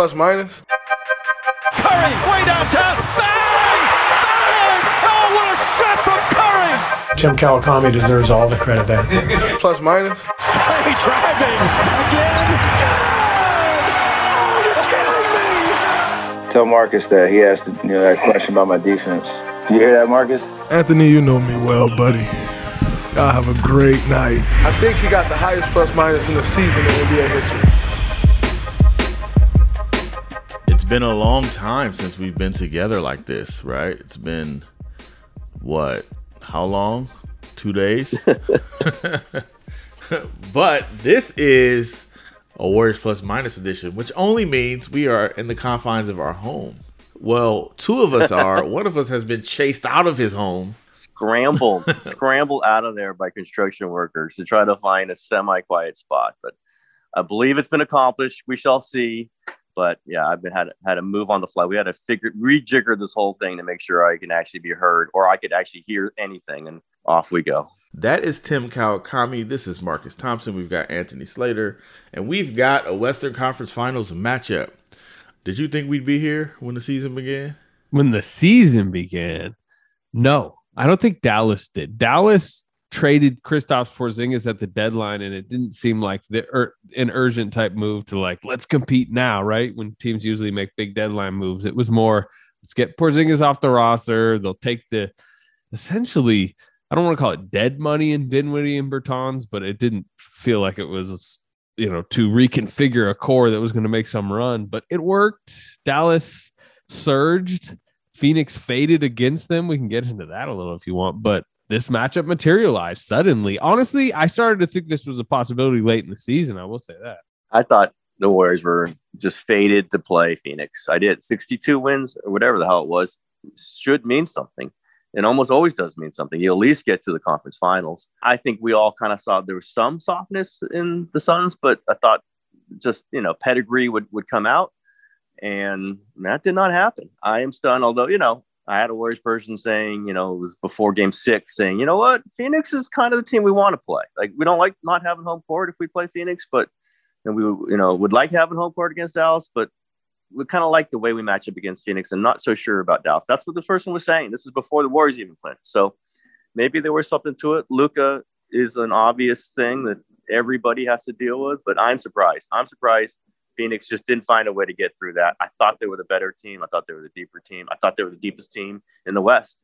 Plus minus. Curry, way downtown. Bang! Bang! Oh, what a shot from Curry! Tim Kawakami deserves all the credit there. Plus minus. Curry driving again. Good! Oh, you're kidding me! Tell Marcus that he asked you know, that question about my defense. You hear that, Marcus? Anthony, you know me well, buddy. Y'all have a great night. I think he got the highest plus minus in the season in NBA history. Been a long time since we've been together like this, right? It's been what? How long? Two days? but this is a Warriors Plus Minus edition, which only means we are in the confines of our home. Well, two of us are. One of us has been chased out of his home. scrambled, scrambled out of there by construction workers to try to find a semi-quiet spot. But I believe it's been accomplished. We shall see. But yeah, I've been had had to move on the fly. We had to figure rejigger this whole thing to make sure I can actually be heard or I could actually hear anything. And off we go. That is Tim Kawakami. This is Marcus Thompson. We've got Anthony Slater, and we've got a Western Conference Finals matchup. Did you think we'd be here when the season began? when the season began. No, I don't think Dallas did. Dallas traded Kristaps Porzingis at the deadline, and it didn't seem like the ur- an urgent type move to like let's compete now, right? When teams usually make big deadline moves, it was more let's get Porzingis off the roster. They'll take the essentially. I don't want to call it dead money in Dinwiddie and Bertans, but it didn't feel like it was you know to reconfigure a core that was going to make some run, but it worked. Dallas surged. Phoenix faded against them. We can get into that a little if you want, but this matchup materialized suddenly. Honestly, I started to think this was a possibility late in the season. I will say that. I thought the Warriors were just fated to play Phoenix. I did 62 wins or whatever the hell it was. Should mean something. It almost always does mean something. You at least get to the conference finals. I think we all kind of saw there was some softness in the Suns, but I thought just you know pedigree would would come out, and that did not happen. I am stunned. Although you know I had a Warriors person saying you know it was before Game Six saying you know what Phoenix is kind of the team we want to play. Like we don't like not having home court if we play Phoenix, but and we you know would like having home court against Dallas, but we kind of like the way we match up against Phoenix and not so sure about Dallas. That's what the person was saying. This is before the Warriors even played. So maybe there was something to it. Luka is an obvious thing that everybody has to deal with, but I'm surprised. I'm surprised Phoenix just didn't find a way to get through that. I thought they were the better team. I thought they were the deeper team. I thought they were the deepest team in the West.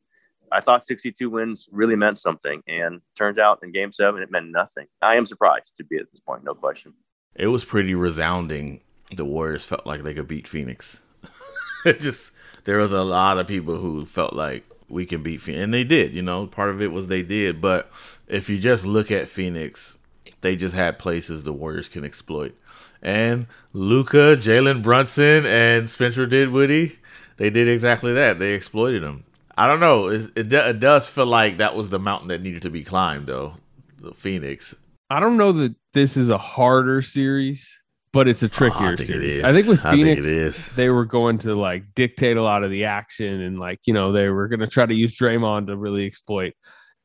I thought 62 wins really meant something. And turns out in game seven, it meant nothing. I am surprised to be at this point, no question. It was pretty resounding. The Warriors felt like they could beat Phoenix. it just there was a lot of people who felt like we can beat Phoenix, and they did. You know, part of it was they did. But if you just look at Phoenix, they just had places the Warriors can exploit. And Luka, Jalen Brunson, and Spencer Dinwiddie, they did exactly that. They exploited them. I don't know. It, it, it does feel like that was the mountain that needed to be climbed, though. The Phoenix. I don't know that this is a harder series, but it's a trickier Oh, I think series. I think with think Phoenix, is. they were going to like dictate a lot of the action and like, you know, they were going to try to use Draymond to really exploit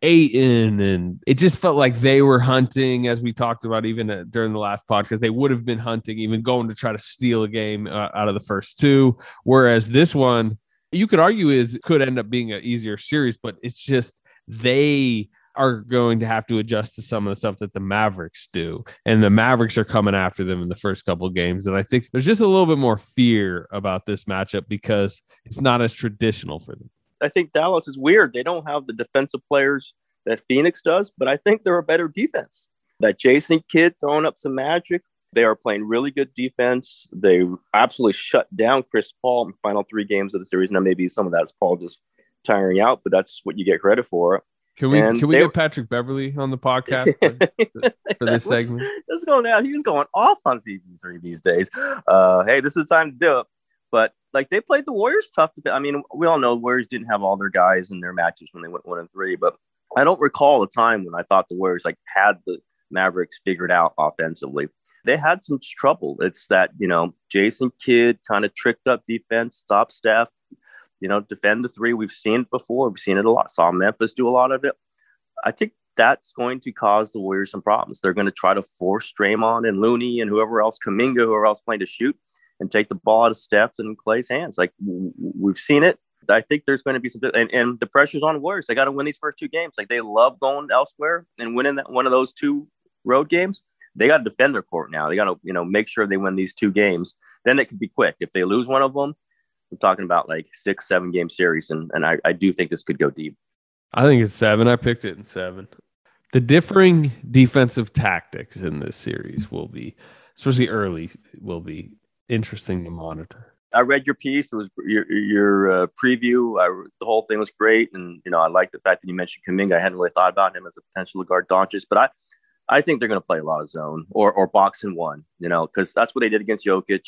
Ayton. And it just felt like they were hunting, as we talked about even uh, during the last podcast, they would have been hunting, even going to try to steal a game uh, out of the first two. Whereas this one, you could argue is could end up being an easier series, but it's just they are going to have to adjust to some of the stuff that the Mavericks do. And the Mavericks are coming after them in the first couple of games. And I think there's just a little bit more fear about this matchup because it's not as traditional for them. I think Dallas is weird. They don't have the defensive players that Phoenix does, but I think they're a better defense. That Jason Kidd throwing up some magic. They are playing really good defense. They absolutely shut down Chris Paul in the final three games of the series. Now, maybe some of that's Paul just tiring out, but that's what you get credit for. Can we And can we they- get Patrick Beverley on the podcast for, for this segment? Let's go now. He was going off on CP3 these days. Uh, hey, this is the time to do it. But like they played the Warriors tough. To, I mean, we all know Warriors didn't have all their guys in their matches when they went one and three. But I don't recall a time when I thought the Warriors like had the Mavericks figured out offensively. They had some trouble. It's that you know Jason Kidd kind of tricked up defense, stop Steph, you know, defend the three. We've seen it before. We've seen it a lot. Saw Memphis do a lot of it. I think that's going to cause the Warriors some problems. They're going to try to force Draymond and Looney and whoever else, Kuminga, whoever else playing to shoot and take the ball out of Steph's and Klay's hands. Like we've seen it. I think there's going to be some, and, and the pressure's on Warriors. They got to win these first two games. Like they love going elsewhere and winning that one of those two road games. They got to defend their court now. They got to, you know, make sure they win these two games. Then it could be quick. If they lose one of them, I'm talking about like six, seven game series, and and I, I do think this could go deep. I think it's seven. I picked it in seven. The differing defensive tactics in this series will be, especially early, will be interesting to monitor. I read your piece. It was your your uh, preview. I, the whole thing was great, and you know I like the fact that you mentioned Kuminga. I hadn't really thought about him as a potential to guard Doncic, but I I think they're going to play a lot of zone or or box and one. You know, because that's what they did against Jokic.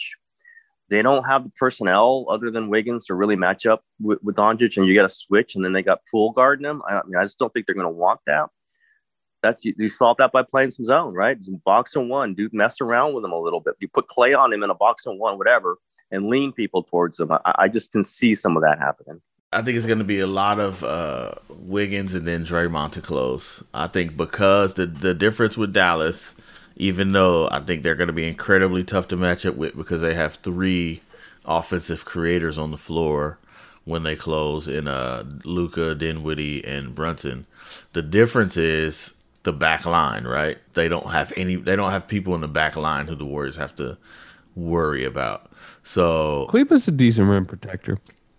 They don't have the personnel other than Wiggins to really match up with, with Doncic, and you got to switch, and then they got Poole guarding him. I, I mean, I just don't think they're going to want that. That's you, you solve that by playing some zone, right? Box and one, dude, mess around with him a little bit. You put Klay on him in a box and one, whatever, and lean people towards him. I, I just can see some of that happening. I think it's going to be a lot of uh, Wiggins and then Draymond to close. I think because the the difference with Dallas, even though I think they're going to be incredibly tough to match up with because they have three offensive creators on the floor when they close in uh, Luka, Dinwiddie, and Brunson. The difference is the back line, right? They don't have any. They don't have people in the back line who the Warriors have to worry about. So Kleber's a decent rim protector.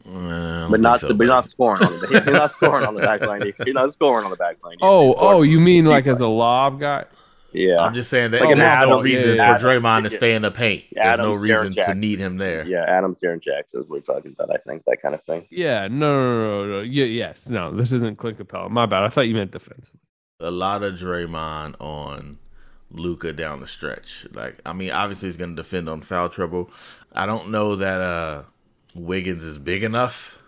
uh, But not, but not scoring on the he's not scoring on the back line. He's not scoring on the back line. Oh, oh, you mean like as a lob guy? Yeah, I'm just saying that Like an there's no reason yeah, for Adam- Draymond to stay in the paint. There's no reason to need him there. Yeah, Adams, Jaren Jackson is what we're talking about. I think that kind of thing. Yeah, no, no, no, no, no. Yeah, yes, no. This isn't Clint Capela. My bad. I thought you meant defensive. A lot of Draymond on Luka down the stretch. Like, I mean, obviously he's going to defend on foul trouble. I don't know that uh, Wiggins is big enough,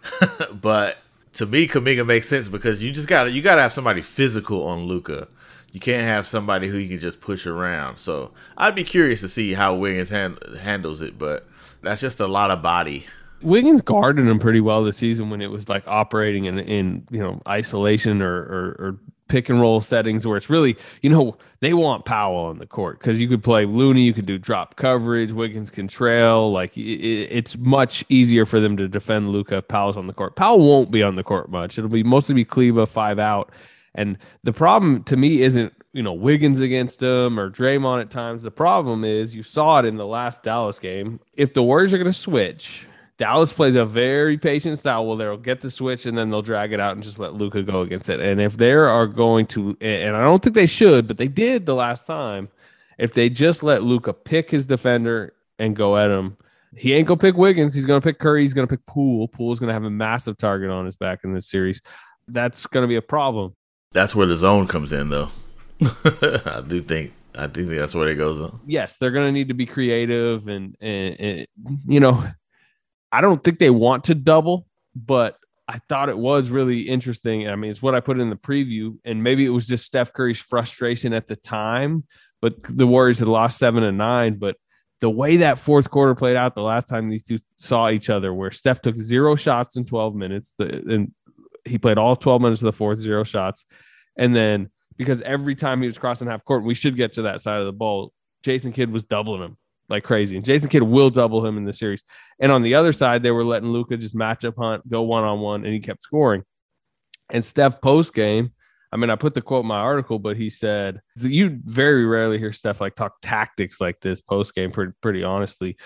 but to me, Kuminga makes sense because you just got to you got to have somebody physical on Luka. You can't have somebody who you can just push around. So I'd be curious to see how Wiggins hand, handles it, but that's just a lot of body. Wiggins guarded him pretty well this season when it was like operating in in you know isolation or or, or pick and roll settings where it's really you know they want Powell on the court because you could play Looney, you could do drop coverage, Wiggins can trail. Like it, it's much easier for them to defend Luka if Powell's on the court. Powell won't be on the court much. It'll be mostly be Kleber five out. And the problem to me isn't you know Wiggins against him or Draymond at times. The problem is you saw it in the last Dallas game. If the Warriors are going to switch, Dallas plays a very patient style. Well, they'll get the switch and then they'll drag it out and just let Luka go against it. And if they are going to, and I don't think they should, but they did the last time. If they just let Luka pick his defender and go at him, he ain't gonna pick Wiggins. He's gonna pick Curry. He's gonna pick Poole. Poole's gonna have a massive target on his back in this series. That's gonna be a problem. That's where the zone comes in, though. I do think I do think that's where it goes on. yes, they're going to need to be creative and, and, and you know, I don't think they want to double, but I thought it was really interesting. I mean, it's what I put in the preview, and maybe it was just Steph Curry's frustration at the time, but the Warriors had lost seven and nine. But the way that fourth quarter played out the last time these two saw each other, where Steph took zero shots in 12 minutes, and he played all 12 minutes of the fourth, zero shots. And then because every time he was crossing half court, we should get to that side of the ball. Jason Kidd was doubling him like crazy, and Jason Kidd will double him in the series. And on the other side, they were letting Luka just match up hunt, go one on one, and he kept scoring. And Steph post game, I mean, I put the quote in my article, but he said you very rarely hear Steph like talk tactics like this post game. Pretty, pretty honestly,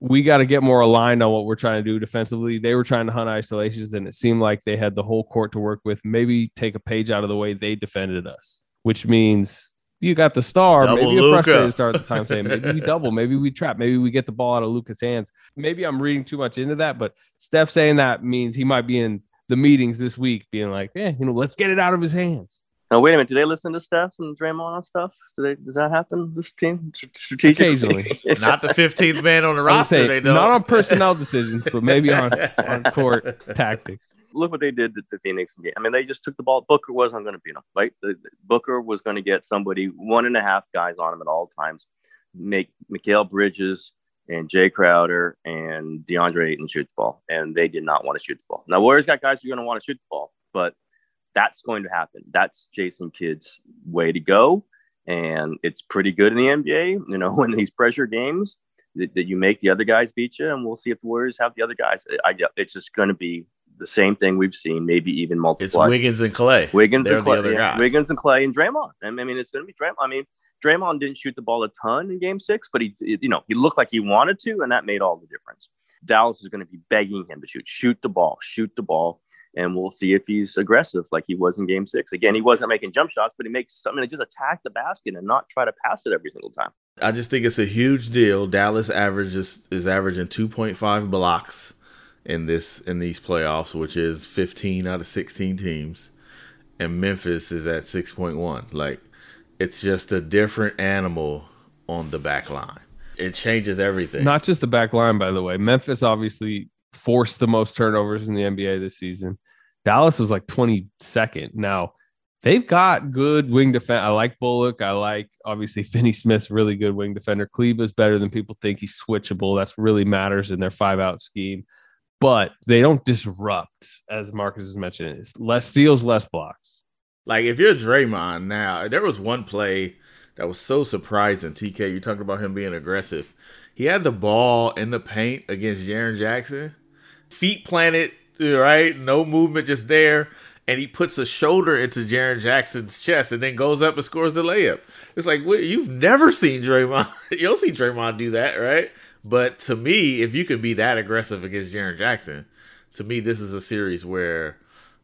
we got to get more aligned on what we're trying to do defensively. They were trying to hunt isolations, and it seemed like they had the whole court to work with. Maybe take a page out of the way they defended us, which means you got the star. Double maybe a Luka. frustrated start at the time saying maybe we double, maybe we trap, maybe we get the ball out of Luka's hands. Maybe I'm reading too much into that, but Steph saying that means he might be in the meetings this week, being like, "Yeah, you know, let's get it out of his hands." Now, wait a minute. Do they listen to Steph and Draymond on stuff? Do they? Does that happen? This team strategically? Occasionally, not the 15th man on the roster. say they don't. not on personnel decisions, but maybe on on court tactics. Look what they did to, to Phoenix. Game. I mean, they just took the ball. Booker wasn't going to beat them, right? The, the- Booker was going to get somebody one and a half guys on him at all times. Make Mikal Bridges and Jae Crowder and DeAndre Ayton shoot the ball, and they did not want to shoot the ball. Now, Warriors got guys who are going to want to shoot the ball, but that's going to happen. That's Jason Kidd's way to go, and it's pretty good in the NBA. You know, when these pressure games, that, that you make the other guys beat you, and we'll see if the Warriors have the other guys. I, it's just going to be the same thing we've seen, maybe even multiple It's multiplied. Wiggins and Klay. Wiggins They're and Klay, the other yeah, guys. Wiggins and Klay and Draymond. I mean, it's going to be Draymond. I mean, Draymond didn't shoot the ball a ton in Game Six, but he, you know, he looked like he wanted to, and that made all the difference. Dallas is going to be begging him to shoot, shoot the ball, shoot the ball, and we'll see if he's aggressive like he was in Game Six. Again, he wasn't making jump shots, but he makes. I mean, just attack the basket and not try to pass it every single time. I just think it's a huge deal. Dallas averages is averaging 2.5 blocks in this in these playoffs, which is 15 out of 16 teams, and Memphis is at 6.1. Like it's just a different animal on the back line. It changes everything. Not just the back line, by the way. Memphis obviously forced the most turnovers in the NBA this season. Dallas was like 22nd. Now they've got good wing defense. I like Bullock. I like obviously Finney Smith's really good wing defender. Kleber's better than people think. He's switchable. That's really matters in their five out scheme. But they don't disrupt, as Marcus has mentioned. It's less steals, less blocks. Like if you're Draymond now, there was one play that was so surprising. TK, you talked about him being aggressive. He had the ball in the paint against Jaren Jackson, feet planted, right, no movement, just there, and he puts a shoulder into Jaren Jackson's chest and then goes up and scores the layup. It's like what, you've never seen Draymond. you don't see Draymond do that, right? But to me, if you can be that aggressive against Jaren Jackson, to me, this is a series where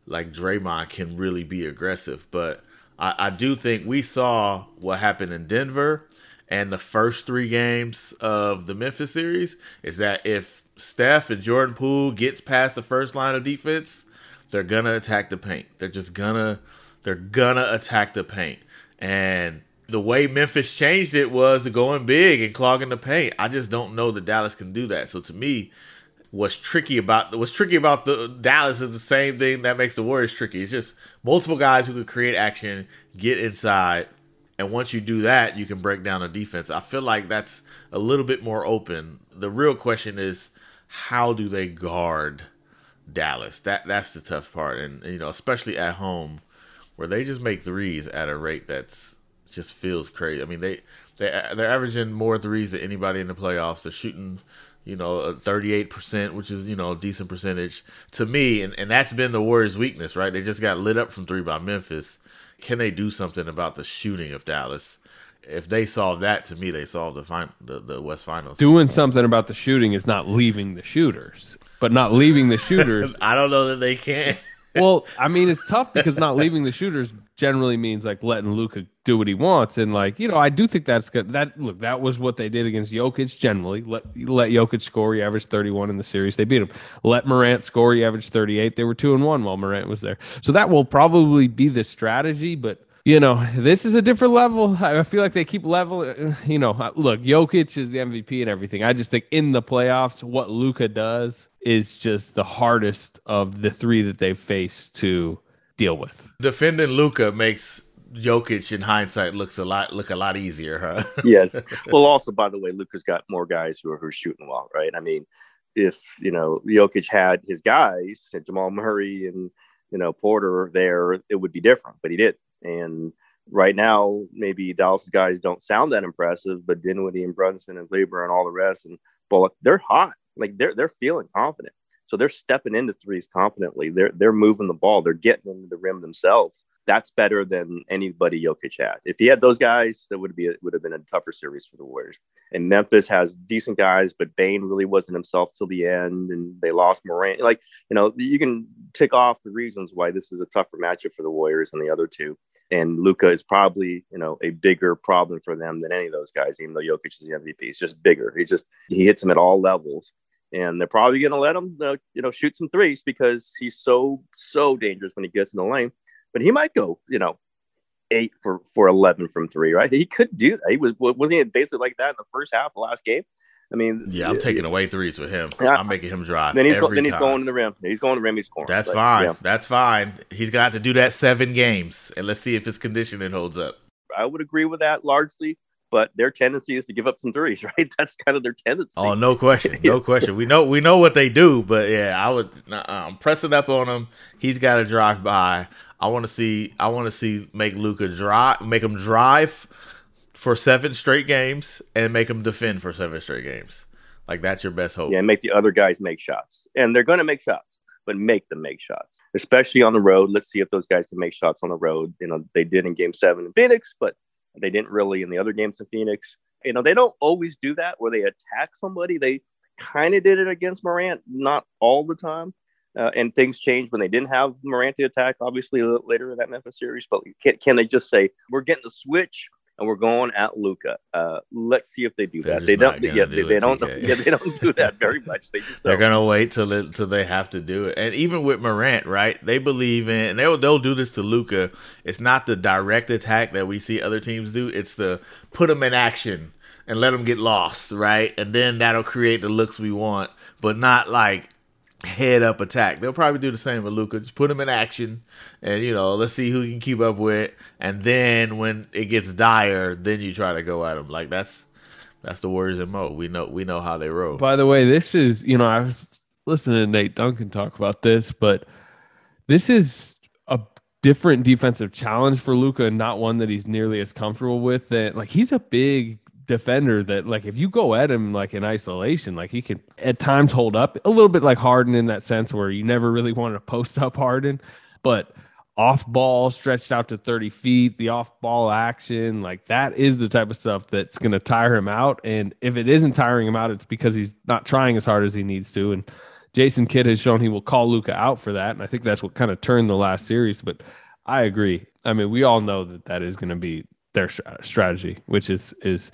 like Draymond can really be aggressive. But I, I do think we saw what happened in Denver and the first three games of the Memphis series is that if Steph and Jordan Poole gets past the first line of defense, they're gonna attack the paint. They're just gonna they're gonna attack the paint. And the way Memphis changed it was going big and clogging the paint. I just don't know that Dallas can do that. So to me, what's tricky about what's tricky about the Dallas is the same thing that makes the Warriors tricky. It's just multiple guys who can create action, get inside, and once you do that, you can break down a defense. I feel like that's a little bit more open. The real question is how do they guard Dallas? That that's the tough part, and you know, especially at home, where they just make threes at a rate that's just feels crazy. I mean, they they they're averaging more threes than anybody in the playoffs. They're shooting, you know, thirty eight percent, which is you know a decent percentage to me, and and that's been the Warriors' weakness, right? They just got lit up from three by Memphis. Can they do something about the shooting of Dallas? If they solve that, to me, they solve the fin- the, the West Finals. Doing something about the shooting is not leaving the shooters, but not leaving the shooters I don't know that they can. well, I mean, it's tough because not leaving the shooters generally means like letting Luka do what he wants, and like you know, I do think that's good. That look, that was what they did against Jokic. Generally, let let Jokic score. He averaged thirty one in the series. They beat him. Let Morant score. He averaged thirty eight. They were two and one while Morant was there. So that will probably be the strategy, but. You know, this is a different level. I feel like they keep level. You know, uh, look, Jokic is the MVP and everything. I just think in the playoffs, what Luka does is just the hardest of the three that they've faced to deal with. Defending Luka makes Jokic in hindsight looks a lot look a lot easier, huh? yes. Well, also by the way, Luka's got more guys who are who are shooting well, right? I mean, if you know Jokic had his guys, had Jamal Murray and you know Porter there, it would be different, but he did. And right now, maybe Dallas guys don't sound that impressive, but Dinwiddie and Brunson and Kleber and all the rest and Bullock, they're hot. Like they're they're feeling confident. So they're stepping into threes confidently. They're they're moving the ball. They're getting into the rim themselves. That's better than anybody Jokic had. If he had those guys, that would be would have been a tougher series for the Warriors. And Memphis has decent guys, but Bane really wasn't himself till the end, and they lost Morant. Like you know, you can tick off the reasons why this is a tougher matchup for the Warriors than the other two. And Luka is probably you know a bigger problem for them than any of those guys. Even though Jokic is the MVP, he's just bigger. He's just he hits them at all levels and they're probably going to let him, uh, you know, shoot some threes because he's so so dangerous when he gets in the lane. But he might go, you know, eight for for eleven from three, right? He could do that. He was wasn't he basically like that in the first half of last game. I mean, yeah, I'm taking away threes with him. Yeah. I'm making him drive. Then he's, every then he's time. going to the rim. He's going to the rim. He's scoring. That's fine. yeah. That's fine. He's got to do that seven games, and let's see if his conditioning holds up. I would agree with that largely, but their tendency is to give up some threes, right? That's kind of their tendency. Oh, no question, no question. We know we know what they do, but yeah, I would. uh, I'm pressing up on him. He's got to drive by. I want to see. I want to see make Luka drive, make him drive for seven straight games, and make them defend for seven straight games. Like that's your best hope. Yeah, make the other guys make shots. And they're going to make shots, but make them make shots, especially on the road. Let's see if those guys can make shots on the road. You know, they did in game seven in Phoenix, but they didn't really in the other games in Phoenix. You know, they don't always do that where they attack somebody. They kind of did it against Morant, not all the time. Uh, and things changed when they didn't have Morant to attack, obviously, later in that Memphis series. But can, can they just say, we're getting the switch and we're going at Luka? Uh, let's see if they do They're that. They don't. Yeah, do they, they don't. Yeah, they don't do that very much. They they're gonna wait till it, till they have to do it, and even with Morant, right? They believe in, and they'll they'll do this to Luka. It's not the direct attack that we see other teams do. It's the put them in action and let them get lost, right? And then that'll create the looks we want, but not like head up attack. They'll probably do the same with Luka. Just put him in action, and you know, let's see who can keep up with. And then when it gets dire, then you try to go at him. Like that's that's the Warriors and Mo. We know we know how they roll. By the way, this is, you know, I was listening to Nate Duncan talk about this, but this is a different defensive challenge for Luka and not one that he's nearly as comfortable with. That like he's a big defender that like if you go at him like in isolation, like he can at times hold up a little bit like Harden in that sense where you never really wanted to post up Harden, but off ball stretched out to 30 feet, the off ball action, like that is the type of stuff that's going to tire him out. And if it isn't tiring him out, it's because he's not trying as hard as he needs to. And Jason Kidd has shown he will call Luka out for that. And I think that's what kind of turned the last series. But I agree. I mean, we all know that that is going to be their strategy, which is, is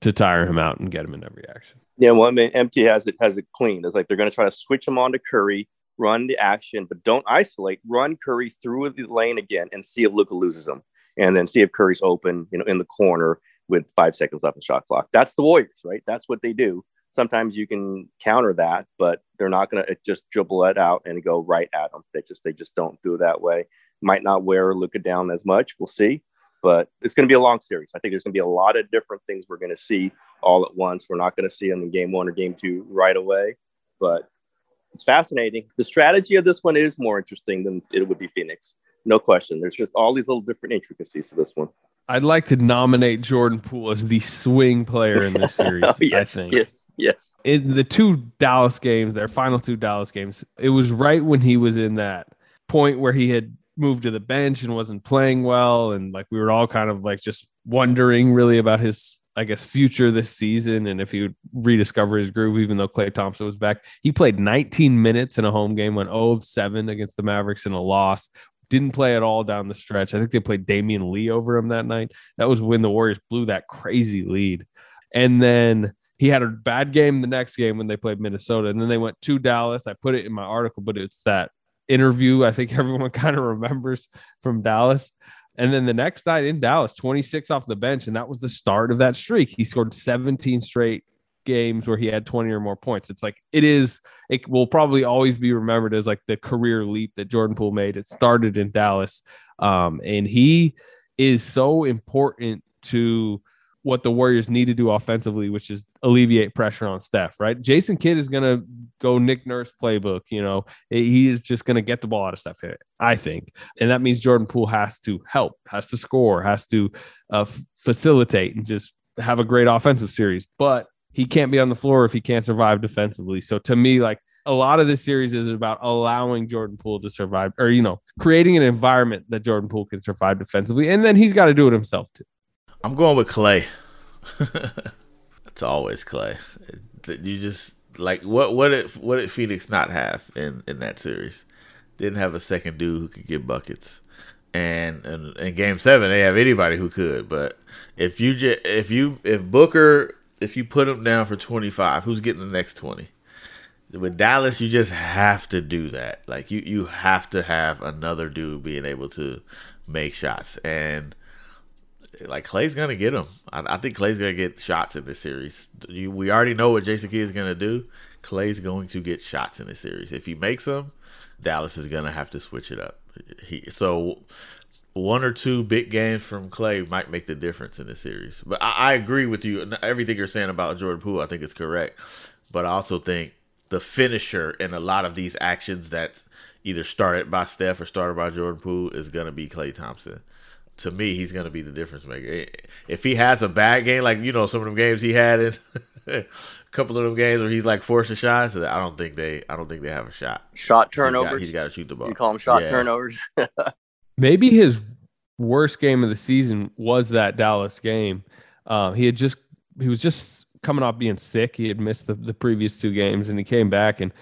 to tire him out and get him in every action. Yeah, well, I mean, MT has it has it clean. It's like they're going to try to switch him on to Curry, run the action, but don't isolate. Run Curry through the lane again and see if Luka loses him, and then see if Curry's open, you know, in the corner with five seconds left in the shot clock. That's the Warriors, right? That's what they do. Sometimes you can counter that, but they're not going to just dribble it out and go right at them. They just they just don't do it that way. Might not wear Luka down as much. We'll see but it's going to be a long series. I think there's going to be a lot of different things we're going to see all at once. We're not going to see them in game one or game two right away, but it's fascinating. The strategy of this one is more interesting than it would be Phoenix. No question. There's just all these little different intricacies to this one. I'd like to nominate Jordan Poole as the swing player in this series. Oh, yes, I think. yes, yes. in the two Dallas games, their final two Dallas games, it was right when he was in that point where he had moved to the bench and wasn't playing well. And like we were all kind of like just wondering really about his, I guess, future this season and if he would rediscover his groove, even though Klay Thompson was back. He played 19 minutes in a home game, went 0 of 7 against the Mavericks in a loss. Didn't play at all down the stretch. I think they played Damion Lee over him that night. That was when the Warriors blew that crazy lead. And then he had a bad game the next game when they played Minnesota. And then they went to Dallas. I put it in my article, but it's that interview I think everyone kind of remembers from Dallas. And then the next night in Dallas, 26 off the bench. And that was the start of that streak. He scored 17 straight games where he had 20 or more points. It's like it is, it will probably always be remembered as like the career leap that Jordan Poole made. It started in Dallas. Um, and he is so important to what the Warriors need to do offensively, which is alleviate pressure on Steph, right? Jason Kidd is going to go Nick Nurse playbook. You know, he is just going to get the ball out of Steph here, I think. And that means Jordan Poole has to help, has to score, has to uh, facilitate and just have a great offensive series. But he can't be on the floor if he can't survive defensively. So to me, like a lot of this series is about allowing Jordan Poole to survive or, you know, creating an environment that Jordan Poole can survive defensively. And then he's got to do it himself too. I'm going with Klay. it's always Klay. You just like what what did what did Phoenix not have in in that series? Didn't have a second dude who could get buckets. And, in game seven, they have anybody who could. But if you just if you if Booker if you put him down for 25, who's getting the next 20? with Dallas, you just have to do that. Like you, you have to have another dude being able to make shots, and like Klay's gonna get them. I, I think Klay's gonna get shots in this series. You, we already know what Jason Kidd is gonna do. Klay's going to get shots in this series. If he makes them, Dallas is gonna have to switch it up. He so one or two big games from Klay might make the difference in this series. But I, I agree with you. Everything you're saying about Jordan Poole, I think it's correct. But I also think the finisher in a lot of these actions that's either started by Steph or started by Jordan Poole is to be Klay Thompson. To me, he's going to be the difference maker. If he has a bad game, like you know some of them games he had in a couple of them games where he's like forcing shots, I don't think they, I don't think they have a shot. Shot turnovers. He's got to shoot the ball. You call them shot yeah. turnovers. Maybe his worst game of the season was that Dallas game. Uh, he had just, he was just coming off being sick. He had missed the, the previous two games and he came back and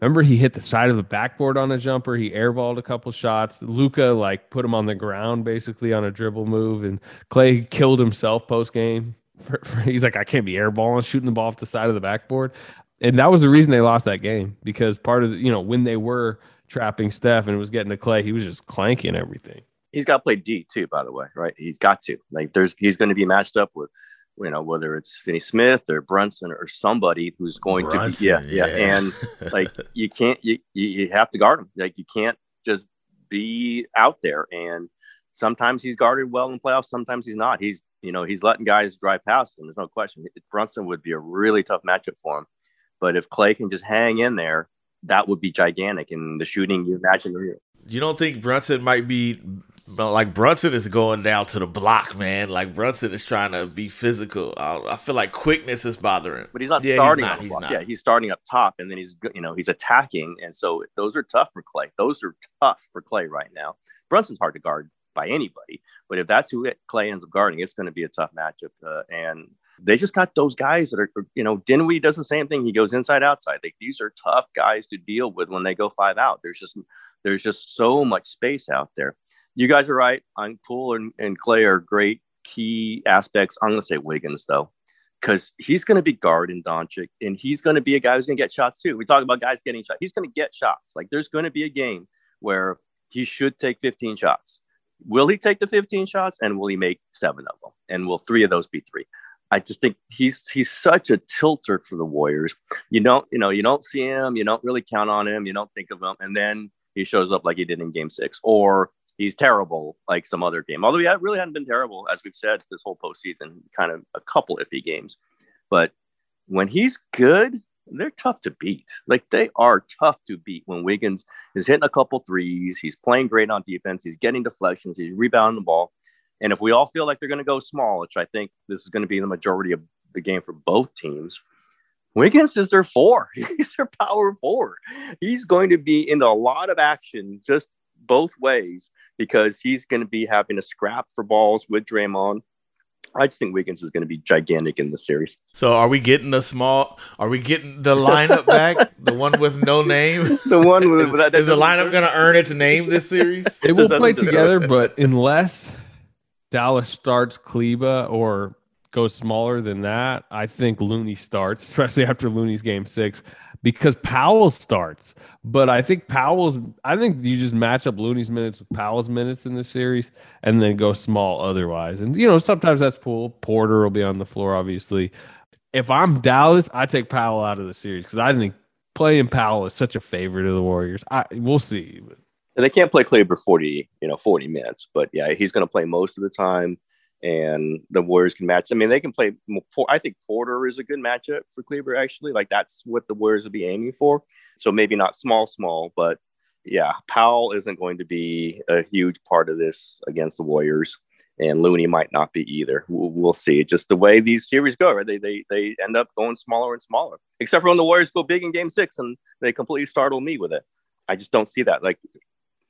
remember he hit the side of the backboard on a jumper. He airballed a couple shots. Luka like put him on the ground basically on a dribble move and Klay killed himself post game. He's like, I can't be airballing, shooting the ball off the side of the backboard. And that was the reason they lost that game because part of the, you know, when they were trapping Steph and it was getting to Klay, he was just clanking everything. He's got to play D too, by the way, right? He's got to. Like there's he's going to be matched up with you know, whether it's Finney Smith or Brunson or somebody who's going Brunson, to be, yeah, yeah, yeah. And like, you can't, you, you have to guard him. Like, you can't just be out there. And sometimes he's guarded well in playoffs. Sometimes he's not. He's, you know, he's letting guys drive past him. There's no question. Brunson would be a really tough matchup for him. But if Klay can just hang in there, that would be gigantic. And the shooting you imagine. You don't think Brunson might be but like Brunson is going down to the block, man. Like Brunson is trying to be physical. I, I feel like quickness is bothering. But he's not yeah, starting. He's not, he's not. Yeah, he's starting up top, and then he's you know he's attacking, and so those are tough for Klay. Those are tough for Klay right now. Brunson's hard to guard by anybody, but if that's who Klay ends up guarding, it's going to be a tough matchup. Uh, and they just got those guys that are you know Dinwiddie does the same thing. He goes inside outside. Like these are tough guys to deal with when they go five out. There's just there's just so much space out there you guys are right. On Poole and, and Klay are great key aspects. I'm going to say Wiggins though, because he's going to be guarding Doncic, and he's going to be a guy who's going to get shots too. We talk about guys getting shots. He's going to get shots. Like there's going to be a game where he should take 15 shots. Will he take the 15 shots, and will he make seven of them? And will three of those be three? I just think he's he's such a tilter for the Warriors. You don't you know you don't see him, you don't really count on him, you don't think of him, and then he shows up like he did in Game Six, or he's terrible like some other game. Although he really hadn't been terrible, as we've said this whole postseason, kind of a couple iffy games. But when he's good, they're tough to beat. Like they are tough to beat when Wiggins is hitting a couple threes. He's playing great on defense. He's getting deflections. He's rebounding the ball. And if we all feel like they're going to go small, which I think this is going to be the majority of the game for both teams, Wiggins is their four. He's their power forward. He's going to be in a lot of action just both ways because he's going to be having a scrap for balls with Draymond. I just think Wiggins is going to be gigantic in the series. So, are we getting the small? Are we getting the lineup back? the one with no name. The one with is, that, is the lineup going to earn its name this series? It will play together, but unless Dallas starts Kleber or goes smaller than that, I think Looney starts, especially after Looney's game six because Powell starts. But I think Powell's, I think you just match up Looney's minutes with Powell's minutes in this series and then go small otherwise. And, you know, sometimes that's Poole. Porter will be on the floor, obviously. If I'm Dallas, I take Powell out of the series because I think playing Powell is such a favorite of the Warriors. I We'll see. They can't play Kleber 40, you know, 40 minutes, but yeah, he's going to play most of the time and the Warriors can match. I mean, they can play. I think Porter is a good matchup for Kleber. Actually, like that's what the Warriors will be aiming for. So maybe not small, small, but yeah, Powell isn't going to be a huge part of this against the Warriors, and Looney might not be either. We'll, we'll see. Just the way these series go, right? They they they end up going smaller and smaller. Except for when the Warriors go big in Game Six and they completely startle me with it. I just don't see that. Like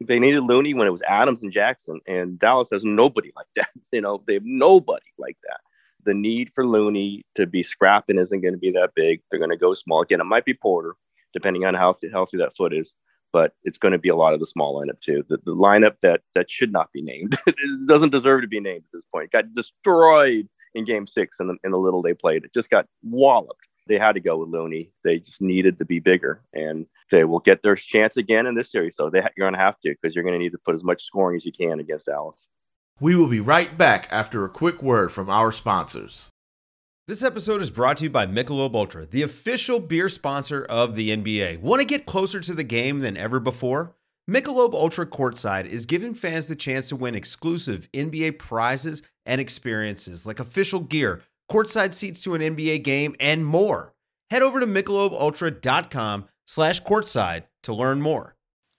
they needed Looney when it was Adams and Jackson, and Dallas has nobody like that. You know, they have nobody like that. The need for Looney to be scrapping isn't going to be that big. They're going to go small again. It might be Porter, depending on how healthy that foot is, but it's going to be a lot of the small lineup too. The, the lineup that that should not be named doesn't deserve to be named at this point. Got destroyed in Game Six in the, in the little they played. It just got walloped. They had to go with Looney. They just needed to be bigger, and they will get their chance again in this series. So they, you're going to have to because you're going to need to put as much scoring as you can against Dallas. We will be right back after a quick word from our sponsors. This episode is brought to you by Michelob Ultra, the official beer sponsor of the NBA. Want to get closer to the game than ever before? Michelob Ultra Courtside is giving fans the chance to win exclusive NBA prizes and experiences like official gear, courtside seats to an NBA game, and more. Head over to michelobultra.com slash courtside to learn more.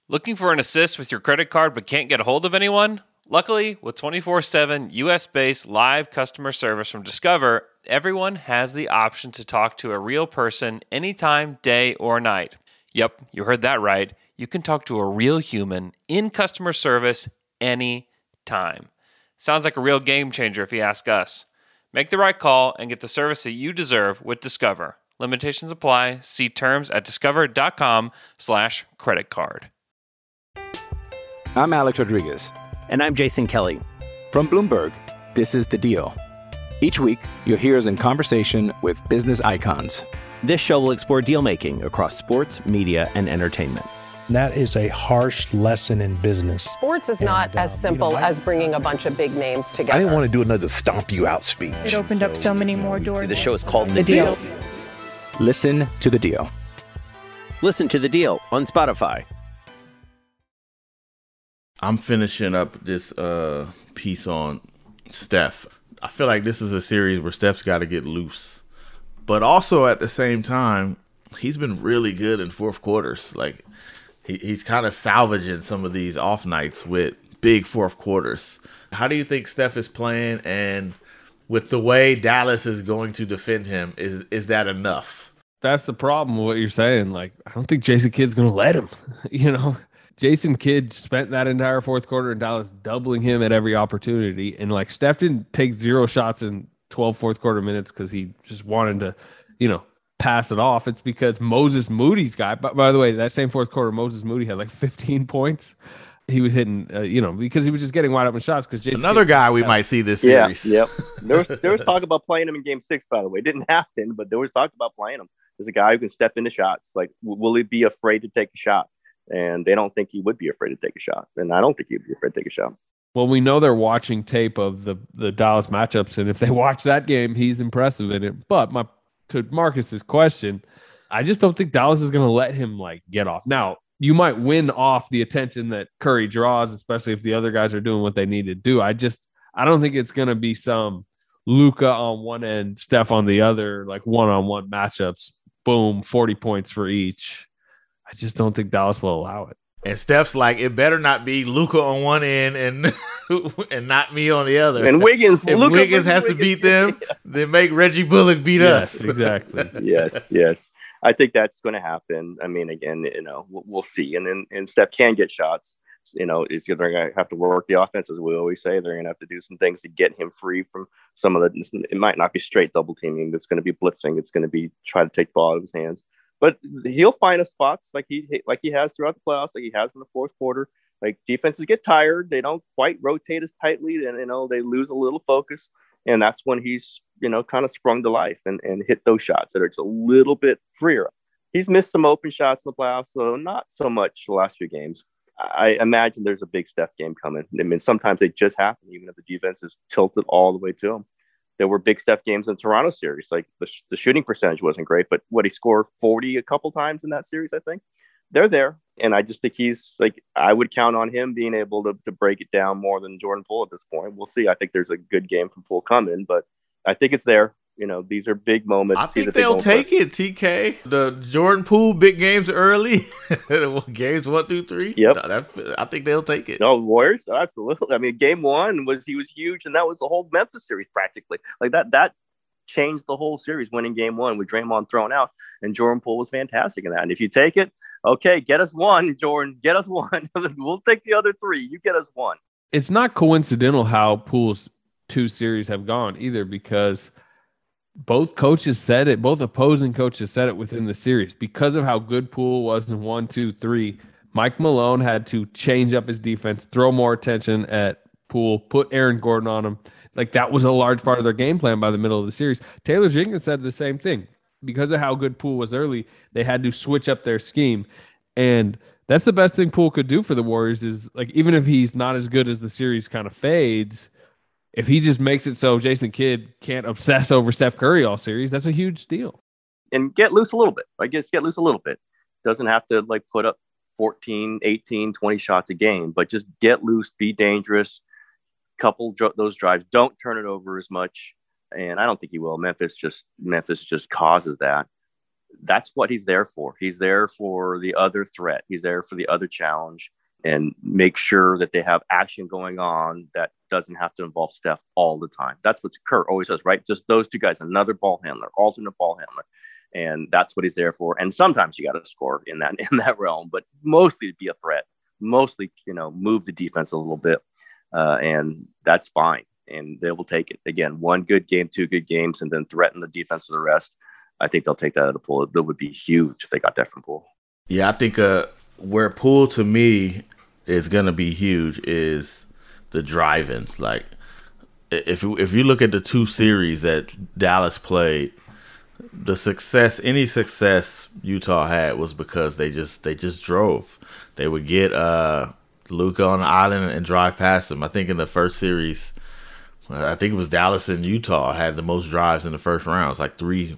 Looking for an assist with your credit card but can't get a hold of anyone? Luckily, with 24 7 US based live customer service from Discover, everyone has the option to talk to a real person anytime, day or night. Yep, you heard that right. You can talk to a real human in customer service anytime. Sounds like a real game changer if you ask us. Make the right call and get the service that you deserve with Discover. Limitations apply. See terms at discover.com slash credit card. I'm Alex Rodriguez. And I'm Jason Kelly. From Bloomberg, this is The Deal. Each week, you'll hear us in conversation with business icons. This show will explore deal making across sports, media, and entertainment. That is a harsh lesson in business. Sports is not And, uh, as simple you know, as bringing a bunch of big names together. I didn't want to do another stomp you out speech. It opened up so many more doors. The show is called The Deal. Listen to The Deal. Listen to the deal on Spotify. I'm finishing up this uh, piece on Steph. I feel like this is a series where Steph's got to get loose, but also at the same time, he's been really good in fourth quarters. Like he, he's kind of salvaging some of these off nights with big fourth quarters. How do you think Steph is playing, and with the way Dallas is going to defend him, is is that enough? That's the problem with what you're saying. Like, I don't think Jason Kidd's going to let him. you know, Jason Kidd spent that entire fourth quarter in Dallas doubling him at every opportunity. And like, Steph didn't take zero shots in 12 fourth quarter minutes because he just wanted to, you know, pass it off. It's because Moses Moody's guy, but by the way, that same fourth quarter, Moses Moody had like 15 points. He was hitting, uh, you know, because he was just getting wide open shots. Because Jason Another guy we might see this Yeah, series. yep. There was there was talk about playing him in Game Six. By the way, it didn't happen, but there was talk about playing him. There's a guy who can step into shots. Like, will he be afraid to take a shot? And they don't think he would be afraid to take a shot. And I don't think he'd be afraid to take a shot. Well, we know they're watching tape of the the Dallas matchups, and if they watch that game, he's impressive in it. But my to Marcus's question, I just don't think Dallas is going to let him like get off. Now, you might win off the attention that Curry draws, especially if the other guys are doing what they need to do. I just I don't think it's going to be some Luka on one end, Steph on the other, like one on one matchups. Boom, forty points for each. I just don't think Dallas will allow it. And Steph's like, it better not be Luka on one end and and not me on the other. And Wiggins, if Luka Wiggins versus has to beat them, then make Reggie Bullock beat Yes, us. exactly. yes, yes. I think that's going to happen. I mean, again, you know, we'll, we'll see. And then, and Steph can get shots. You know, it's they're going to have to work the offense, as we always say. They're going to have to do some things to get him free from some of the. It might not be straight double teaming. It's going to be blitzing. It's going to be try to take the ball out of his hands. But he'll find us spots like he like he has throughout the playoffs, like he has in the fourth quarter. Like defenses get tired, they don't quite rotate as tightly, and you know they lose a little focus, and that's when he's you know kind of sprung to life and and hit those shots that are just a little bit freer. He's missed some open shots in the playoffs, though not so much the last few games. I imagine there's a big Steph game coming. I mean, sometimes they just happen, even if the defense is tilted all the way to him. There were big Steph games in Toronto series. Like the, the shooting percentage wasn't great, but what he scored 40 a couple times in that series, I think. They're there. And I just think he's like, I would count on him being able to, to break it down more than Jordan Poole at this point. We'll see. I think there's a good game from Poole coming, but I think it's there. You know, these are big moments. I See think the they'll moments. take it, TK. The Jordan Poole big games early, games one through three. Yep. No, that- I think they'll take it. No, Warriors, absolutely. I mean, game one was he was huge, and that was the whole Memphis series practically. Like that, that changed the whole series. Winning game one with Draymond thrown out, and Jordan Poole was fantastic in that. And if you take it, okay, get us one, Jordan, get us one. we'll take the other three. You get us one. it's not coincidental how Poole's two series have gone either because both coaches said it, both opposing coaches said it within the series because of how good Poole was in one, two, three. Mike Malone had to change up his defense, throw more attention at Poole, put Aaron Gordon on him. Like that was a large part of their game plan by the middle of the series. Taylor Jenkins said the same thing. because of how good Poole was early, they had to switch up their scheme. And that's the best thing Poole could do for the Warriors is like even if he's not as good as the series kind of fades, if he just makes it so Jason Kidd can't obsess over Steph Curry all series, that's a huge deal. And get loose a little bit. I guess get loose a little bit. Doesn't have to like put up 14, 18, 20 shots a game, but just get loose, be dangerous, couple dr- those drives, don't turn it over as much. And I don't think he will. Memphis just Memphis just causes that. That's what he's there for. He's there for the other threat. He's there for the other challenge and make sure that they have action going on that doesn't have to involve Steph all the time. That's what Kerr always says, right? Just those two guys, another ball handler, alternate ball handler. And that's what he's there for. And sometimes you got to score in that in that realm, but mostly to be a threat, mostly, you know, move the defense a little bit. Uh, and that's fine. And they will take it. Again, one good game, two good games, and then threaten the defense for the rest. I think they'll take that out of the Poole. That would be huge if they got that from Poole. Yeah, I think uh, where Poole to me is gonna be huge is the driving. Like if if you look at the two series that Dallas played, the success any success Utah had was because they just they just drove. They would get uh Luka on the island and drive past him. I think in the first series, I think it was Dallas and Utah had the most drives in the first round. It's like three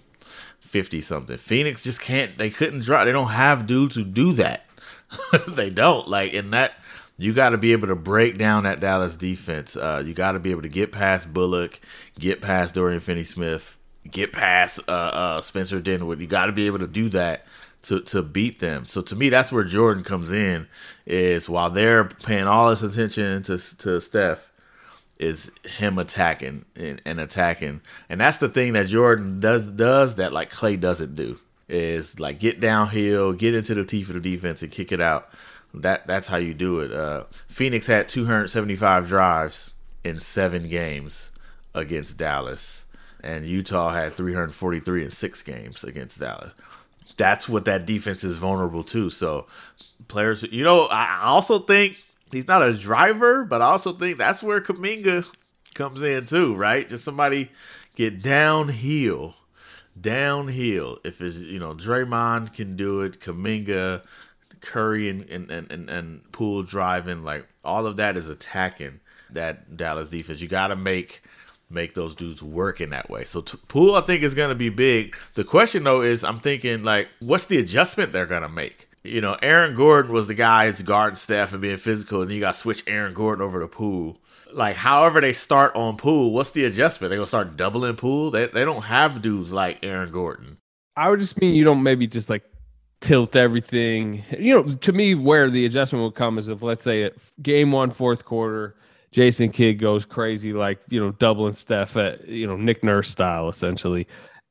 fifty something. Phoenix just can't. They couldn't drive. They don't have dudes who do that. they don't like in that. You got to be able to break down that Dallas defense. Uh, you got to be able to get past Bullock, get past Dorian Finney-Smith, get past uh, uh, Spencer Dinwiddie. You got to be able to do that to to beat them. So to me, that's where Jordan comes in. Is while they're paying all this attention to to Steph, is him attacking and, and attacking, and that's the thing that Jordan does does that like Klay doesn't do. Is like get downhill, get into the teeth of the defense, and kick it out. That that's how you do it. Uh, Phoenix had 275 drives in seven games against Dallas, and Utah had 343 in six games against Dallas that's what that defense is vulnerable to. So players, you know, I also think he's not a driver, but I also think that's where Kuminga comes in too, right? Just somebody get downhill, downhill. If it's you know Draymond can do it, Kuminga, Curry, and and and, and Poole driving, like all of that is attacking that Dallas defense. You got to make make those dudes work in that way. So t- Poole, I think, is going to be big. The question though is, I'm thinking like, what's the adjustment they're going to make? You know, Aaron Gordon was the guy who's guarding Steph and being physical, and you got to switch Aaron Gordon over to Poole. Like, however they start on Poole, what's the adjustment? They gonna start doubling Poole? They they don't have dudes like Aaron Gordon. I would just mean you don't maybe just like tilt everything. You know, to me, where the adjustment will come is if let's say it game one, fourth quarter, Jason Kidd goes crazy, like you know, doubling Steph at you know Nick Nurse style, essentially.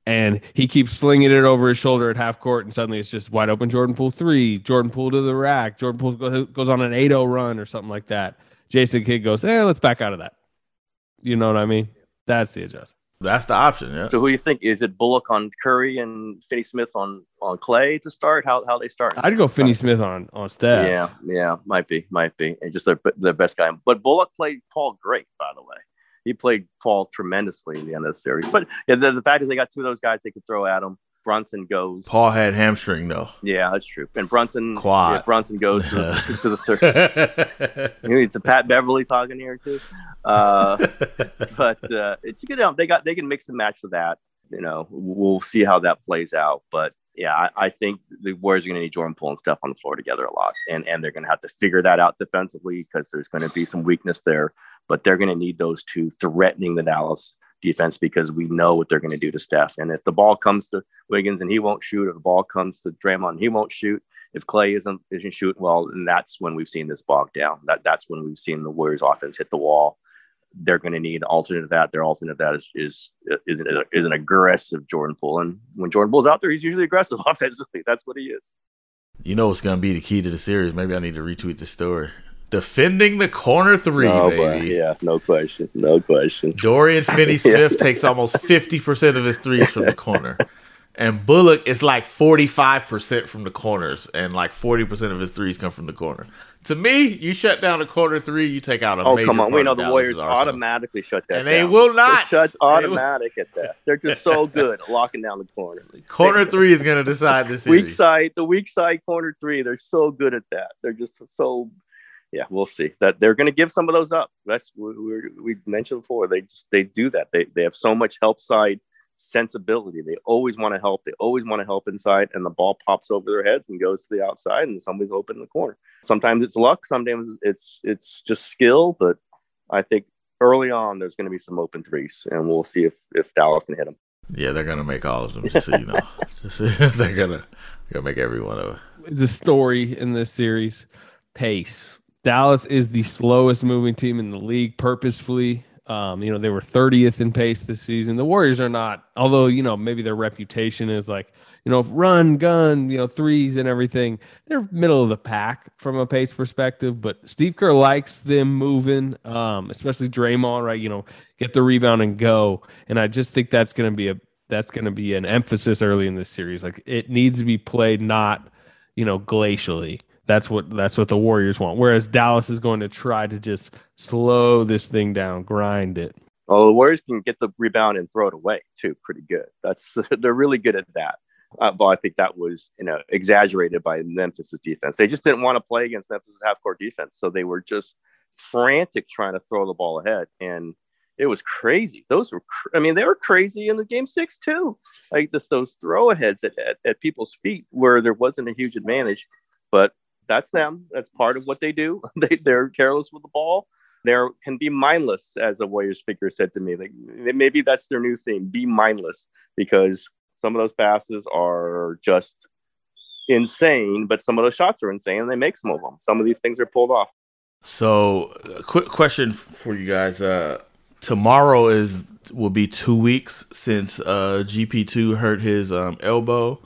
And he keeps slinging it over his shoulder at half court, and suddenly it's just wide open. Jordan Poole three, Jordan Poole to the rack, Jordan Poole goes on an 8-0 run or something like that. Jason Kidd goes, "Eh, let's back out of that." You know what I mean? That's the adjustment. That's the option. Yeah. So who do you think is it? Bullock on Curry and Finney Smith on on Klay to start? How how they start? I'd go Finney Smith on on Steph. Yeah, yeah, might be, might be, and just their their best guy. But Bullock played Paul great, by the way. He played Paul tremendously in the end of the series. But yeah, the, the fact is they got two of those guys they could throw at him. Brunson goes. Paul had hamstring though. Yeah, that's true. And Brunson quad. Yeah, Brunson goes to, the, to the third. it's a Pat Beverley talking here too. Uh, but uh, it's good. They got they can mix and match with that. You know, we'll see how that plays out. But yeah, I, I think the Warriors are going to need Jordan Poole and Steph on the floor together a lot, and and they're going to have to figure that out defensively because there's going to be some weakness there. But they're going to need those two threatening the Dallas defense because we know what they're going to do to Steph. And if the ball comes to Wiggins and he won't shoot, if the ball comes to Draymond he won't shoot, if Klay isn't isn't shooting well, and that's when we've seen this bog down. That that's when we've seen the Warriors offense hit the wall. They're going to need alternate of that. Their alternate of that is is is an, is an aggressive Jordan Poole, and when Jordan Poole's out there, he's usually aggressive offensively. That's what he is. You know what's going to be the key to the series? Maybe I need to retweet the story. Defending the corner three, oh, baby. Yeah, no question. No question. Dorian Finney Smith yeah. takes almost 50% of his threes from the corner. and Bullock is like 45% from the corners, and like 40% of his threes come from the corner. To me, you shut down a corner three, you take out a Oh come on, we know the Warriors automatically shut that. Down. And they down. will not. They shut They will- automatic at that. They're just so good at locking down the corner. Corner three is going to decide this. Weak side, the weak side corner three. They're so good at that. They're just so. Yeah, we'll see that they're going to give some of those up. That's we, we, we mentioned before. They just they do that. They they have so much help side sensibility. They always want to help. They always want to help inside, and the ball pops over their heads and goes to the outside, and somebody's open in the corner. Sometimes it's luck. Sometimes it's it's just skill. But I think early on there's going to be some open threes, and we'll see if if Dallas can hit them. Yeah, they're going to make all of them, just so you know. Just- they're going to gonna make every one of them. It's a story in this series. Pace. Dallas is the slowest moving team in the league purposefully. Um, you know, they were 30th in pace this season. The Warriors are not, although, you know, maybe their reputation is like, you know, run, gun, you know, threes and everything. They're middle of the pack from a pace perspective, but Steve Kerr likes them moving, um, especially Draymond, right? You know, get the rebound and go. And I just think that's going to be a, that's going to be an emphasis early in this series. Like it needs to be played not, you know, glacially. That's what that's what the Warriors want. Whereas Dallas is going to try to just slow this thing down, grind it. Well, the Warriors can get the rebound and throw it away too, pretty good. That's they're really good at that. Uh, but I think that was you know exaggerated by Memphis's defense. They just didn't want to play against Memphis's half court defense, so they were just frantic trying to throw the ball ahead, and it was crazy. Those were, cr- I mean, they were crazy in the game six too. Like this, those throw aheads at, at, at people's feet where there wasn't a huge advantage, but that's them. That's part of what they do. They they're careless with the ball. They can be mindless, as a Warriors figure said to me. Like maybe that's their new thing: be mindless, because some of those passes are just insane, but some of those shots are insane, and they make some of them. Some of these things are pulled off. So, quick question for you guys. Uh, tomorrow is will be two weeks since uh, GP2 hurt his um, elbow,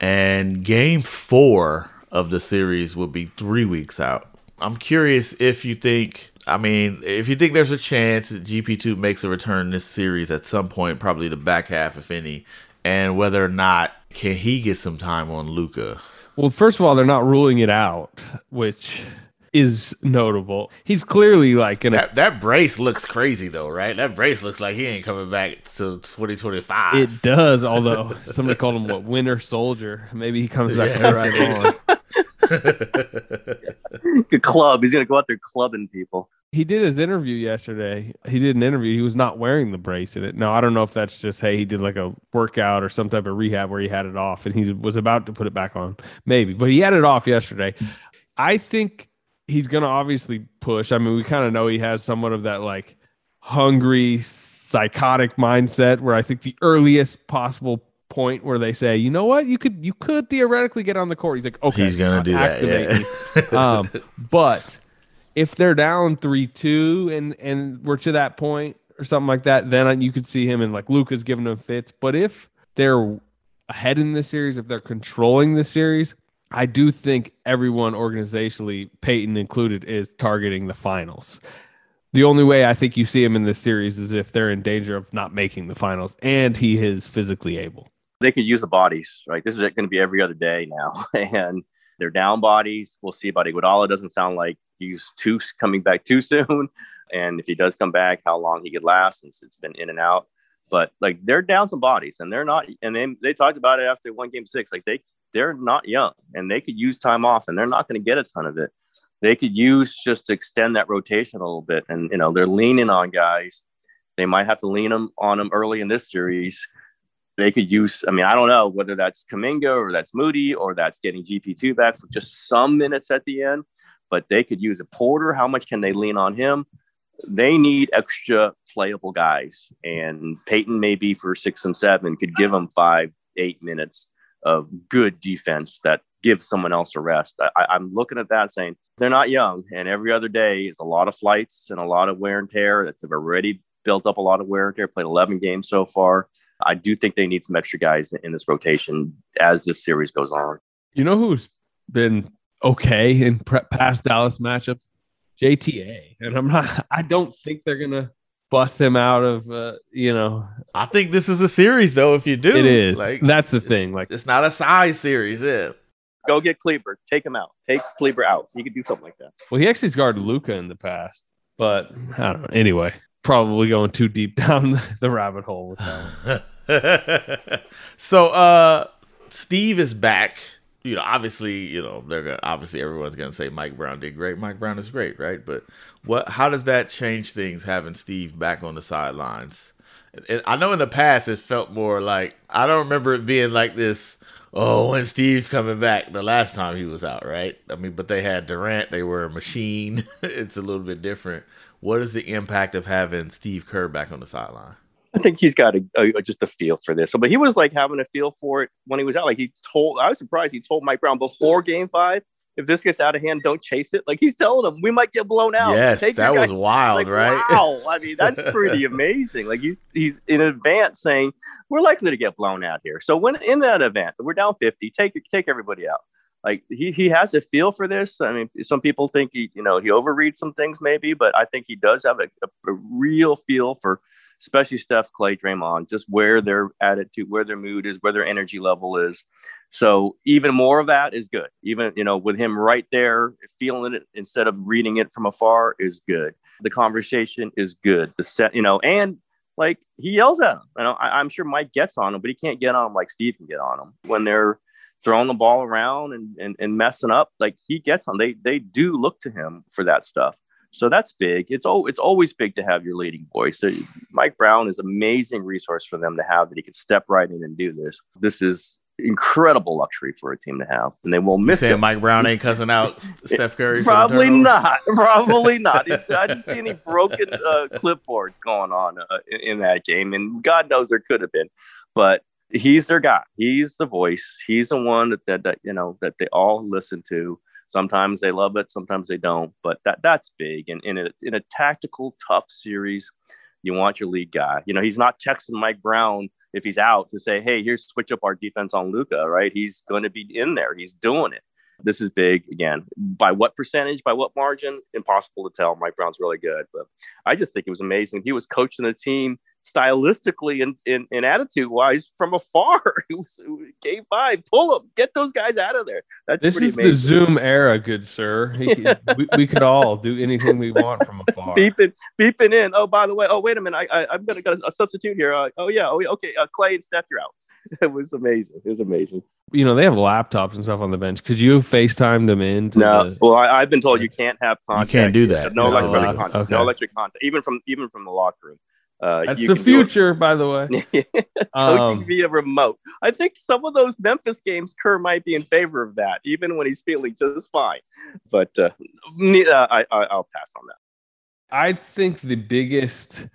and Game Four of the series will be three weeks out. I'm curious if you think. I mean, if you think there's a chance that GP2 makes a return in this series at some point, probably the back half, if any, and whether or not can he get some time on Luka. Well, first of all, they're not ruling it out, which is notable. He's clearly like. That, that brace looks crazy though, right? That brace looks like he ain't coming back till 2025. It does, although somebody called him what Winter Soldier. Maybe he comes back Yeah, right on. Good club. He's gonna go out there clubbing people. He did his interview yesterday. He did an interview. He was not wearing the brace in it. Now I don't know if that's just hey he did like a workout or some type of rehab where he had it off and he was about to put it back on, maybe. But he had it off yesterday. I think he's gonna obviously push. I mean, we kind of know he has somewhat of that like hungry, psychotic mindset where I think the earliest possible point where they say, you know what, you could you could theoretically get on the court. He's like, okay, He's gonna do that, yeah. um, but if they're down three two and and we're to that point or something like that, then you could see him and like Luka's giving him fits. But if they're ahead in the series, if they're controlling the series, I do think everyone organizationally, Payton included, is targeting the finals. The only way I think you see him in this series is if they're in danger of not making the finals and he is physically able. They could use the bodies, right? This is going to be every other day now, and they're down bodies. We'll see about Iguodala. Doesn't sound like he's too coming back too soon, and if he does come back, how long he could last since it's been in and out. But like they're down some bodies, and they're not. And they they talked about it after one game six. Like they they're not young, and they could use time off, and they're not going to get a ton of it. They could use just to extend that rotation a little bit, and you know they're leaning on guys. They might have to lean them on them early in this series. They could use. I mean, I don't know whether that's Kuminga or that's Moody or that's getting GP two back for just some minutes at the end. But they could use a Porter. How much can they lean on him? They need extra playable guys, and Payton maybe for six and seven could give them five, eight minutes of good defense that gives someone else a rest. I, I'm looking at that saying they're not young, and every other day is a lot of flights and a lot of wear and tear. That's already built up a lot of wear and tear. Played 11 games so far. I do think they need some extra guys in this rotation as this series goes on. You know who's been okay in pre- past Dallas matchups? JTA, and I'm not. I don't think they're gonna bust him out of uh, you know. I think this is a series though. If you do, It is. Like, That's the thing. Like it's not a size series. Yeah. Go get Kleber. Take him out. Take Kleber out. You could do something like that. Well, he actually guarded Luka in the past, but I don't know. Anyway, probably going too deep down the rabbit hole with that. One. so uh Steve is back. You know, obviously, you know, they're gonna, obviously everyone's gonna say Mike Brown did great. Mike Brown is great, right? But what? How does that change things having Steve back on the sidelines? And I know in the past it felt more like I don't remember it being like this. Oh, when Steve's coming back the last time he was out, right? I mean, but they had Durant. They were a machine. it's a little bit different. What is the impact of having Steve Kerr back on the sideline? I think he's got a, a, just a feel for this. So, but he was like having a feel for it when he was out. Like he told, I was surprised he told Mike Brown before Game Five, if this gets out of hand, don't chase it. Like he's telling him, we might get blown out. Yes, Take that was wild, like, right? Wow, I mean that's pretty amazing. Like he's he's in advance saying we're likely to get blown out here. So when in that event, we're down fifty. Take take everybody out. Like he he has a feel for this. I mean, some people think he you know he overreads some things maybe, but I think he does have a, a, a real feel for especially Steph, Clay, Draymond, just where their attitude, where their mood is, where their energy level is. So even more of that is good. Even you know with him right there, feeling it instead of reading it from afar is good. The conversation is good. The set, you know, and like he yells at him. You know, I, I'm sure Mike gets on him, but he can't get on him like Steve can get on him when they're throwing the ball around and, and, and messing up. Like he gets on. They they do look to him for that stuff. So that's big. It's oh, it's always big to have your leading voice. So Mike Brown is amazing resource for them to have that he can step right in and do this. This is incredible luxury for a team to have, and they won't You miss saying it. Mike Brown ain't cussing out Steph Curry? Probably not. Probably not. I didn't see any broken uh, clipboards going on uh, in, in that game, and God knows there could have been, but he's their guy. He's the voice. He's the one that, that, that you know that they all listen to. Sometimes they love it, sometimes they don't, but that that's big. And in a in a tactical tough series, you want your lead guy. You know, he's not texting Mike Brown if he's out to say, "Hey, here's switch up our defense on Luka." Right? He's going to be in there. He's doing it. This is big again. By what percentage? By what margin? Impossible to tell. Mike Brown's really good, but I just think it was amazing. He was coaching the team stylistically and, and, and attitude wise from afar. It was, it was game five. Pull them. Get those guys out of there. That's This pretty is amazing. the Zoom era, good sir. He, we, we could all do anything we want from afar. beeping, beeping in. Oh, by the way, oh wait a minute, I, I I'm gonna get a, a substitute here. Uh, oh yeah, oh yeah, okay, uh, Klay and Steph, you're out. It was amazing. It was amazing. You know they have laptops and stuff on the bench. Could you have FaceTimed them in? To No, the- well, I, I've been told you can't have contact. You can't do that. No No. electronic contact. okay. No electric contact. Even from even from the locker room. Uh, That's the can do it. future, by the way. Coaching Um, via remote. I think some of those Memphis games, Kerr might be in favor of that, even when he's feeling just fine. But uh, uh, I, I, I'll pass on that. I think the biggest,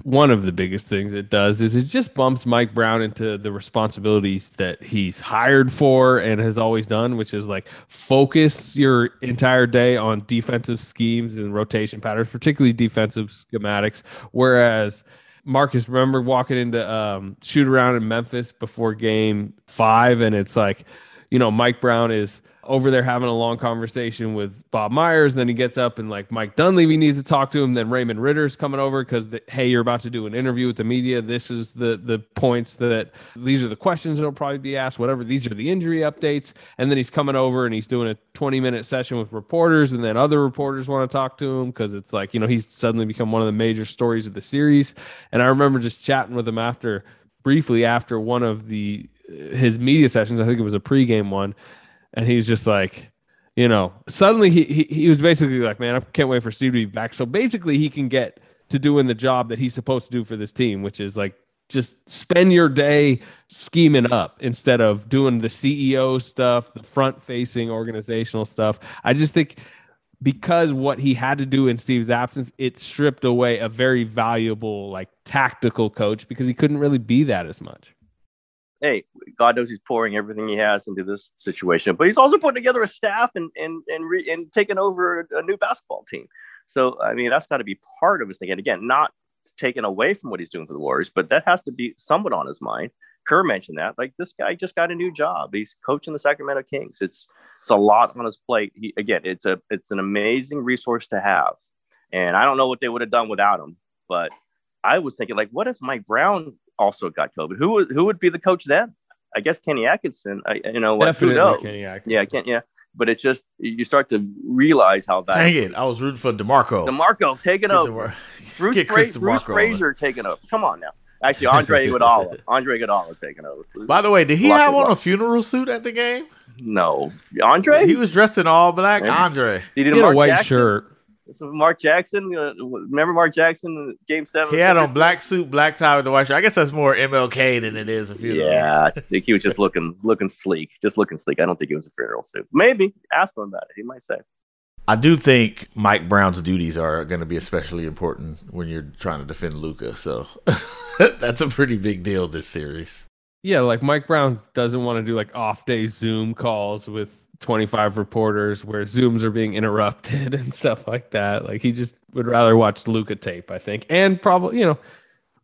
one of the biggest things it does is it just bumps Mike Brown into the responsibilities that he's hired for and has always done, which is like focus your entire day on defensive schemes and rotation patterns, particularly defensive schematics. Whereas Marcus, remember walking into um, shoot around in Memphis before game five, and it's like, you know, Mike Brown is over there having a long conversation with Bob Myers. And then he gets up and like Mike Dunleavy needs to talk to him. Then Raymond Ridder's coming over because hey, you're about to do an interview with the media. This is the the points that these are the questions that'll probably be asked. Whatever. These are the injury updates. And then he's coming over and he's doing a 20 minute session with reporters. And then other reporters want to talk to him because it's like you know he's suddenly become one of the major stories of the series. And I remember just chatting with him after briefly after one of the his media sessions. I think it was a pregame one and he's just like, you know, suddenly he, he he was basically like, man, I can't wait for Steve to be back. So basically, he can get to doing the job that he's supposed to do for this team, which is like just spend your day scheming up instead of doing the CEO stuff, the front facing organizational stuff. I just think because what he had to do in Steve's absence, it stripped away a very valuable, like tactical coach because he couldn't really be that as much. Hey, God knows he's pouring everything he has into this situation, but he's also putting together a staff and and and, re, and taking over a new basketball team. So I mean, that's got to be part of his thing. And again, not taken away from what he's doing for the Warriors, but that has to be somewhat on his mind. Kerr mentioned that. Like this guy just got a new job. He's coaching the Sacramento Kings. It's it's a lot on his plate. He, again, it's a it's an amazing resource to have. And I don't know what they would have done without him, but I was thinking, like, what if Mike Brown also got COVID? Who would who would be the coach then? I guess Kenny Atkinson. I, you know, like, who Definitely knows? Kenny Atkinson. Yeah, I can't. Yeah, but it's just you start to realize how that. Dang it! I was rooting for Demarco. Demarco taking Get over. DeMar- Bruce, Get Fra- Chris Bruce DeMarco on Fraser taking over. Come on now. Actually, Andre Iguodala. Andre Iguodala taking over. By the way, did he Lucky have on a luck. funeral suit at the game? No, Andre. He was dressed in all black. Maybe. Andre. Did he, He had a Mark white Jackson? shirt. So Mark Jackson. Uh, remember Mark Jackson in Game Seven? He had on black suit, black tie with the white shirt. I guess that's more MLK than it is a funeral. Yeah, I think he was just looking looking sleek, just looking sleek. I don't think it was a funeral suit. Maybe ask him about it. He might say. I do think Mike Brown's duties are going to be especially important when you're trying to defend Luka. So that's a pretty big deal this series. Yeah, like Mike Brown doesn't want to do like off day Zoom calls with 25 reporters where Zooms are being interrupted and stuff like that. Like he just would rather watch Luka tape, I think. And probably, you know,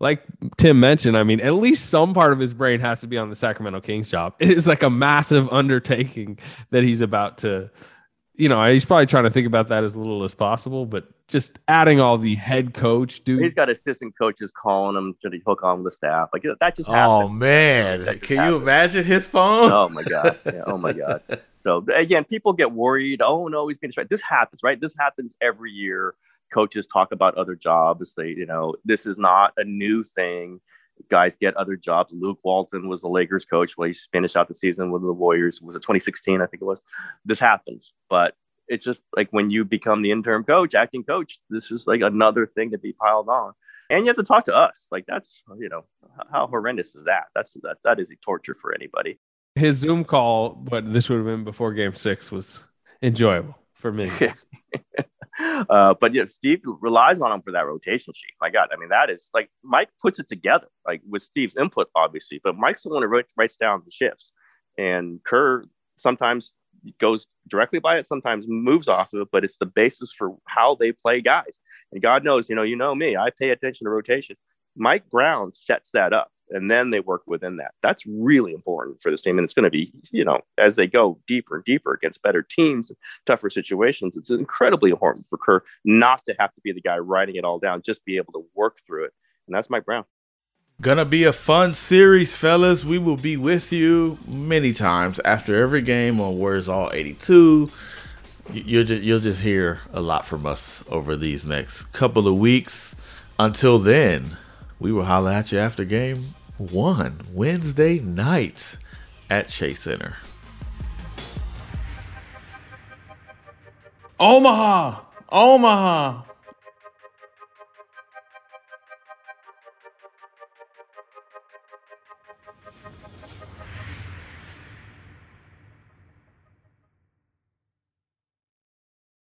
like Tim mentioned, I mean, at least some part of his brain has to be on the Sacramento Kings job. It is like a massive undertaking that he's about to, you know, he's probably trying to think about that as little as possible, but just adding all the head coach dude. He's got assistant coaches calling him to hook on with the staff. Like that just Oh man, That just can you imagine his phone? Oh my god! Yeah, oh my god! So again, people get worried. Oh no, he's being distracted. This happens, right? This happens every year. Coaches talk about other jobs. They, you know, this is not a new thing. Guys get other jobs. Luke Walton was the Lakers coach. Well, he finished out the season with the Warriors. Was it 2016? I think it was. This happens, but it's just like when you become the interim coach, acting coach. This is like another thing to be piled on, and you have to talk to us. Like that's, you know, how horrendous is that? That's that that is a torture for anybody. His Zoom call, but this would have been before game six, was enjoyable for me. uh, but yeah, Steve relies on him for that rotation sheet. My God, I mean, that is like Mike puts it together, like with Steve's input, obviously. But Mike's the one who writes, writes down the shifts, and Kerr sometimes goes directly by it, sometimes moves off of it. But it's the basis for how they play guys. And God knows, you know, you know me, I pay attention to rotation. Mike Brown sets that up. And then they work within that. That's really important for this team. And it's going to be, you know, as they go deeper and deeper against better teams, tougher situations, it's incredibly important for Kerr not to have to be the guy writing it all down, just be able to work through it. And that's Mike Brown. Gonna be a fun series, fellas. We will be with you many times after every game on Where's All 82. You- You'll just, you'll just hear a lot from us over these next couple of weeks. Until then, we will holler at you after game one, Wednesday night at Chase Center. Omaha, Omaha.